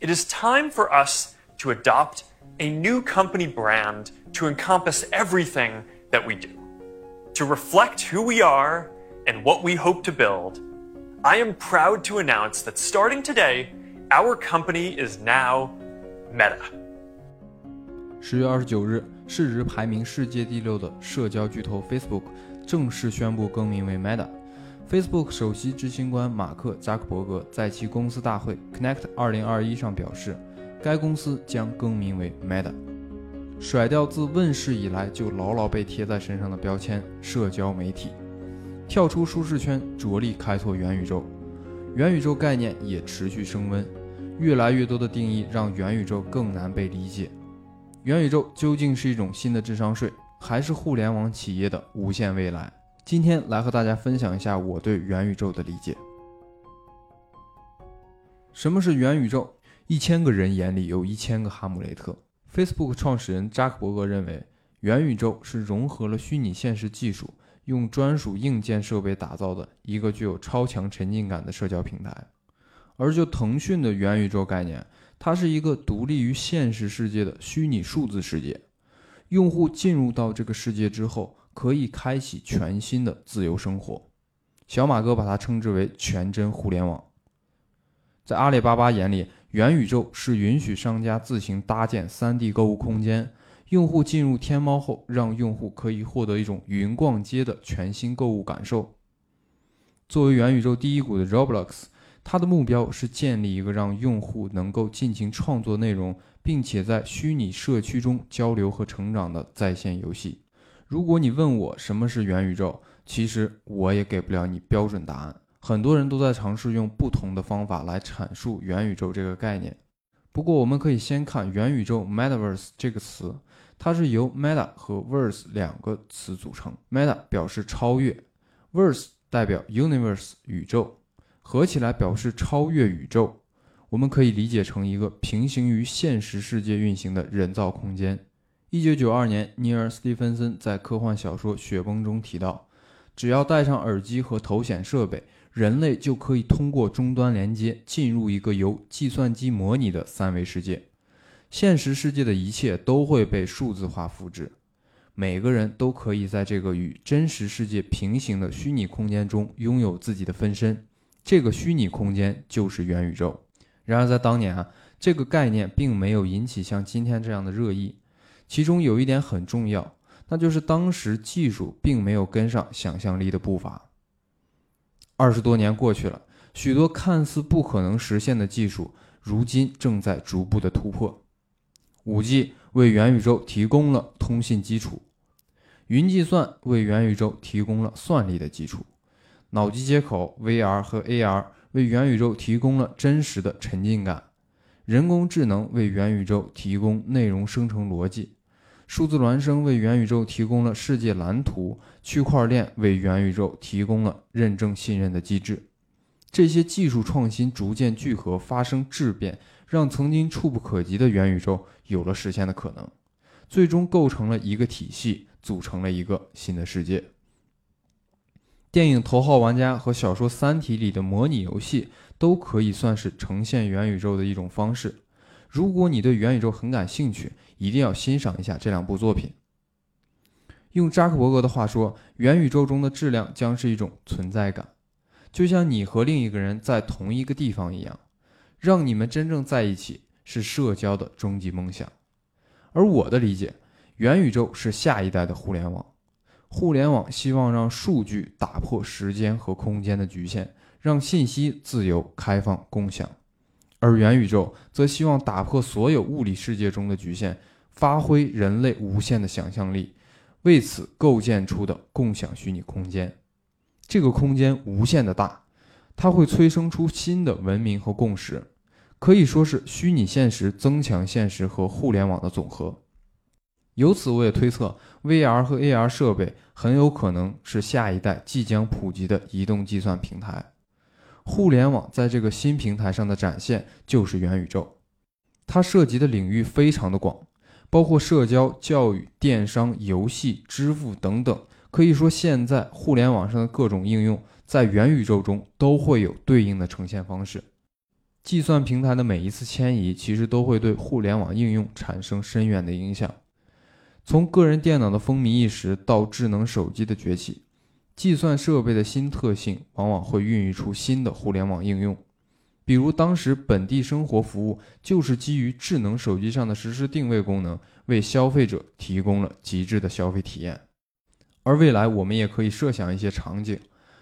it is time for us to adopt a new company brand to encompass everything that we do. To reflect who we are and what we hope to build, I am proud to announce that starting today, our company is now Meta. 十月二十九日，市值排名世界第六的社交巨头 Facebook 正式宣布更名为 Meta。 Facebook 首席执行官马克·扎克伯格在其公司大会 Connect 2021上表示，该公司将更名为 Meta，甩掉自问世以来就牢牢被贴在身上的标签——社交媒体，跳出舒适圈，着力开拓元宇宙。元宇宙概念也持续升温，越来越多的定义让元宇宙更难被理解。元宇宙究竟是一种新的智商税，还是互联网企业的无限未来？今天来和大家分享一下我对元宇宙的理解。什么是元宇宙？一千个人眼里有一千个哈姆雷特。Facebook 创始人扎克伯格认为，元宇宙是融合了虚拟现实技术，用专属硬件设备打造的一个具有超强沉浸感的社交平台。而就腾讯的元宇宙概念，它是一个独立于现实世界的虚拟数字世界。用户进入到这个世界之后，可以开启全新的自由生活，小马哥把它称之为全真互联网。在阿里巴巴眼里，元宇宙是允许商家自行搭建 3D 购物空间，用户进入天猫后，让用户可以获得一种云逛街的全新购物感受。作为元宇宙第一股的 Roblox，它的目标是建立一个让用户能够尽情创作内容，并且在虚拟社区中交流和成长的在线游戏。如果你问我什么是元宇宙，其实我也给不了你标准答案。很多人都在尝试用不同的方法来阐述元宇宙这个概念。不过，我们可以先看元宇宙 （Metaverse） 这个词，它是由 Meta 和 Verse 两个词组成。Meta 表示超越，Verse 代表 Universe 宇宙，合起来表示超越宇宙。我们可以理解成一个平行于现实世界运行的人造空间。一九九二年，尼尔·斯蒂芬森在科幻小说《雪崩》中提到，只要戴上耳机和头显设备，人类就可以通过终端连接进入一个由计算机模拟的三维世界。现实世界的一切都会被数字化复制，每个人都可以在这个与真实世界平行的虚拟空间中拥有自己的分身。这个虚拟空间就是元宇宙。然而，在当年啊，这个概念并没有引起像今天这样的热议。其中有一点很重要，那就是当时技术并没有跟上想象力的步伐。二十多年过去了，许多看似不可能实现的技术，如今正在逐步的突破。五 G 为元宇宙提供了通信基础，云计算为元宇宙提供了算力的基础，脑机接口 VR 和 AR 为元宇宙提供了真实的沉浸感，人工智能为元宇宙提供内容生成逻辑。数字孪生为元宇宙提供了世界蓝图，区块链为元宇宙提供了认证信任的机制。这些技术创新逐渐聚合，发生质变，让曾经触不可及的元宇宙有了实现的可能，最终构成了一个体系，组成了一个新的世界。电影《头号玩家》和小说《三体》里的模拟游戏都可以算是呈现元宇宙的一种方式。如果你对元宇宙很感兴趣，一定要欣赏一下这两部作品。用扎克伯格的话说，元宇宙中的质量将是一种存在感，就像你和另一个人在同一个地方一样，让你们真正在一起是社交的终极梦想。而我的理解，元宇宙是下一代的互联网。互联网希望让数据打破时间和空间的局限，让信息自由开放共享。而元宇宙则希望打破所有物理世界中的局限，发挥人类无限的想象力，为此构建出的共享虚拟空间。这个空间无限的大，它会催生出新的文明和共识，可以说是虚拟现实增强现实和互联网的总和。由此，我也推测，VR 和 AR 设备很有可能是下一代即将普及的移动计算平台。互联网在这个新平台上的展现就是元宇宙，它涉及的领域非常的广，包括社交、教育、电商、游戏、支付等等。可以说，现在互联网上的各种应用在元宇宙中都会有对应的呈现方式。计算平台的每一次迁移，其实都会对互联网应用产生深远的影响。从个人电脑的风靡一时到智能手机的崛起，计算设备的新特性往往会孕育出新的互联网应用。比如，当时本地生活服务就是基于智能手机上的实时定位功能，为消费者提供了极致的消费体验。而未来，我们也可以设想一些场景，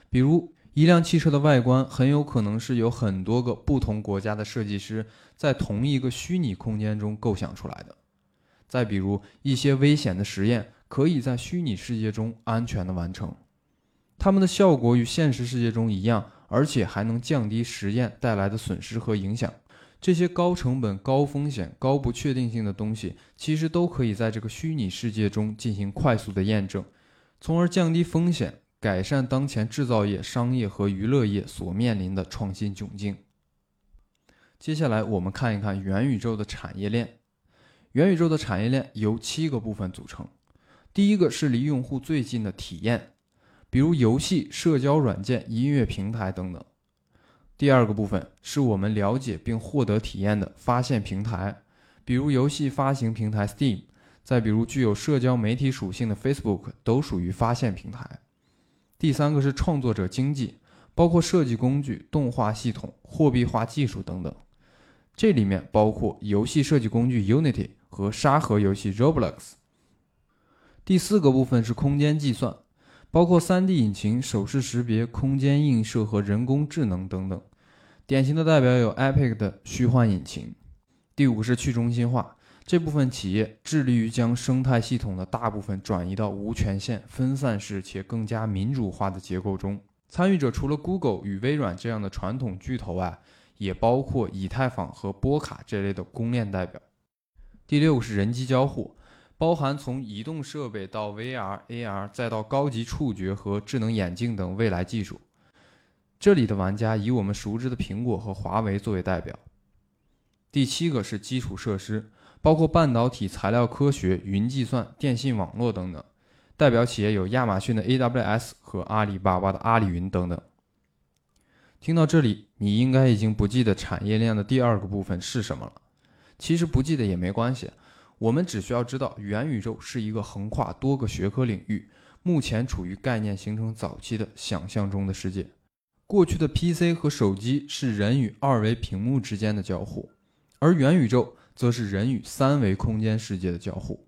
比如一辆汽车的外观很有可能是由很多个不同国家的设计师在同一个虚拟空间中构想出来的。再比如，一些危险的实验可以在虚拟世界中安全的完成，它们的效果与现实世界中一样。而且还能降低实验带来的损失和影响。这些高成本、高风险、高不确定性的东西，其实都可以在这个虚拟世界中进行快速的验证，从而降低风险，改善当前制造业、商业和娱乐业所面临的创新窘境。接下来，我们看一看元宇宙的产业链。元宇宙的产业链由七个部分组成。第一个是离用户最近的体验。比如游戏、社交软件、音乐平台等等。第二个部分是我们了解并获得体验的发现平台，比如游戏发行平台 Steam，再比如具有社交媒体属性的 Facebook，都属于发现平台。第三个是创作者经济，包括设计工具、动画系统、货币化技术等等。这里面包括游戏设计工具 Unity 和沙盒游戏 Roblox。第四个部分是空间计算。包括 3D 引擎、手势识别、空间映射和人工智能等等，典型的代表有 Epic 的虚幻引擎。第五个是去中心化，这部分企业致力于将生态系统的大部分转移到无权限、分散式且更加民主化的结构中。参与者除了 Google 与微软这样的传统巨头外，也包括以太坊和波卡这类的公链代表。第六个是人机交互。包含从移动设备到 VR、AR，再到高级触觉和智能眼镜等未来技术。这里的玩家以我们熟知的苹果和华为作为代表。第七个是基础设施，包括半导体、材料科学、云计算、电信网络等等。代表企业有亚马逊的 AWS 和阿里巴巴的阿里云等等。听到这里，你应该已经不记得产业链的第二个部分是什么了。其实不记得也没关系。我们只需要知道，元宇宙是一个横跨多个学科领域、目前处于概念形成早期的想象中的世界。过去的 PC 和手机是人与二维屏幕之间的交互，而元宇宙则是人与三维空间世界的交互。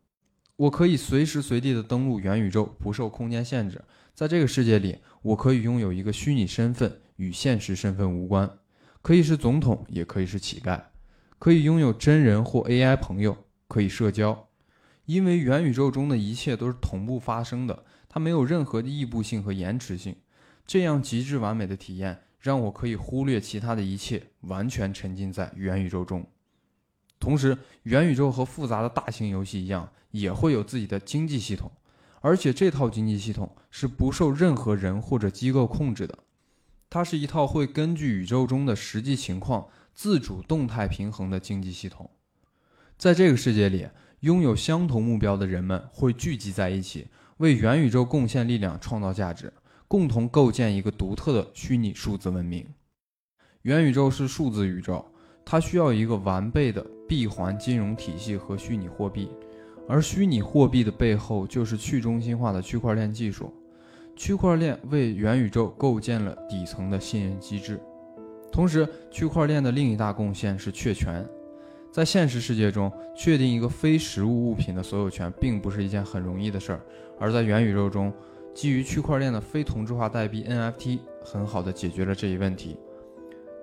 我可以随时随地的登录元宇宙，不受空间限制。在这个世界里，我可以拥有一个虚拟身份，与现实身份无关，可以是总统，也可以是乞丐，可以拥有真人或 AI 朋友。可以社交，因为元宇宙中的一切都是同步发生的，它没有任何的异步性和延迟性。这样极致完美的体验，让我可以忽略其他的一切，完全沉浸在元宇宙中。同时，元宇宙和复杂的大型游戏一样，也会有自己的经济系统，而且这套经济系统是不受任何人或者机构控制的。它是一套会根据宇宙中的实际情况自主动态平衡的经济系统。在这个世界里，拥有相同目标的人们会聚集在一起，为元宇宙贡献力量，创造价值，共同构建一个独特的虚拟数字文明。元宇宙是数字宇宙，它需要一个完备的闭环金融体系和虚拟货币，而虚拟货币的背后就是去中心化的区块链技术。区块链为元宇宙构建了底层的信任机制。同时，区块链的另一大贡献是确权。在现实世界中，确定一个非实物物品的所有权并不是一件很容易的事儿，而在元宇宙中，基于区块链的非同质化代币 NFT 很好的解决了这一问题。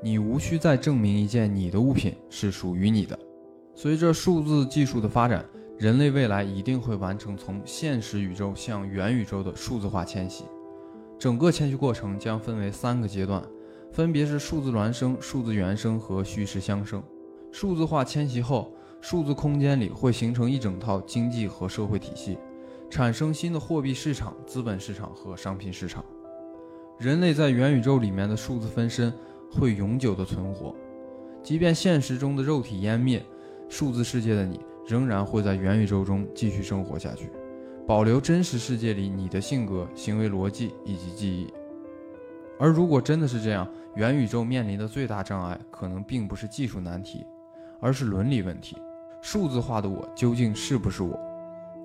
你无需再证明一件你的物品是属于你的。随着数字技术的发展，人类未来一定会完成从现实宇宙向元宇宙的数字化迁徙。整个迁徙过程将分为三个阶段，分别是数字孪生、数字原生和虚实相生。数字化迁徙后，数字空间里会形成一整套经济和社会体系，产生新的货币市场、资本市场和商品市场。人类在元宇宙里面的数字分身会永久的存活，即便现实中的肉体湮灭，数字世界的你仍然会在元宇宙中继续生活下去，保留真实世界里你的性格、行为逻辑以及记忆。而如果真的是这样，元宇宙面临的最大障碍可能并不是技术难题，而是伦理问题。数字化的我究竟是不是我？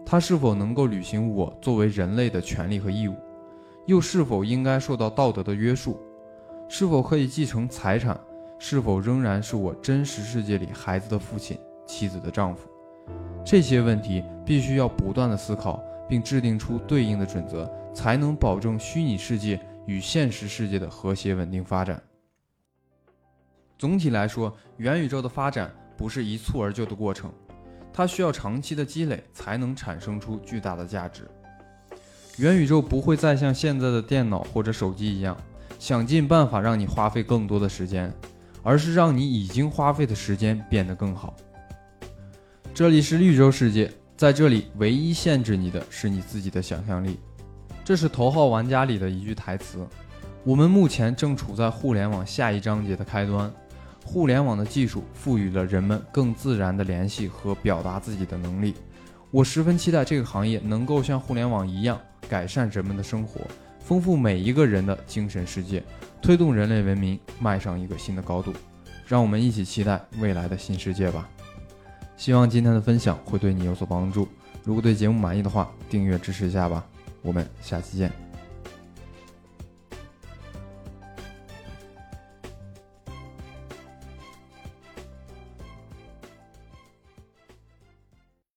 它是否能够履行我作为人类的权利和义务？又是否应该受到道德的约束？是否可以继承财产？是否仍然是我真实世界里孩子的父亲、妻子的丈夫？这些问题必须要不断的思考，并制定出对应的准则，才能保证虚拟世界与现实世界的和谐稳定发展。总体来说，元宇宙的发展不是一蹴而就的过程，它需要长期的积累才能产生出巨大的价值。元宇宙不会再像现在的电脑或者手机一样，想尽办法让你花费更多的时间，而是让你已经花费的时间变得更好。这里是绿洲世界，在这里唯一限制你的是你自己的想象力。这是《头号玩家》里的一句台词。我们目前正处在互联网下一章节的开端。互联网的技术赋予了人们更自然的联系和表达自己的能力。我十分期待这个行业能够像互联网一样改善人们的生活，丰富每一个人的精神世界，推动人类文明迈上一个新的高度。让我们一起期待未来的新世界吧！希望今天的分享会对你有所帮助。如果对节目满意的话，订阅支持一下吧。我们下期见。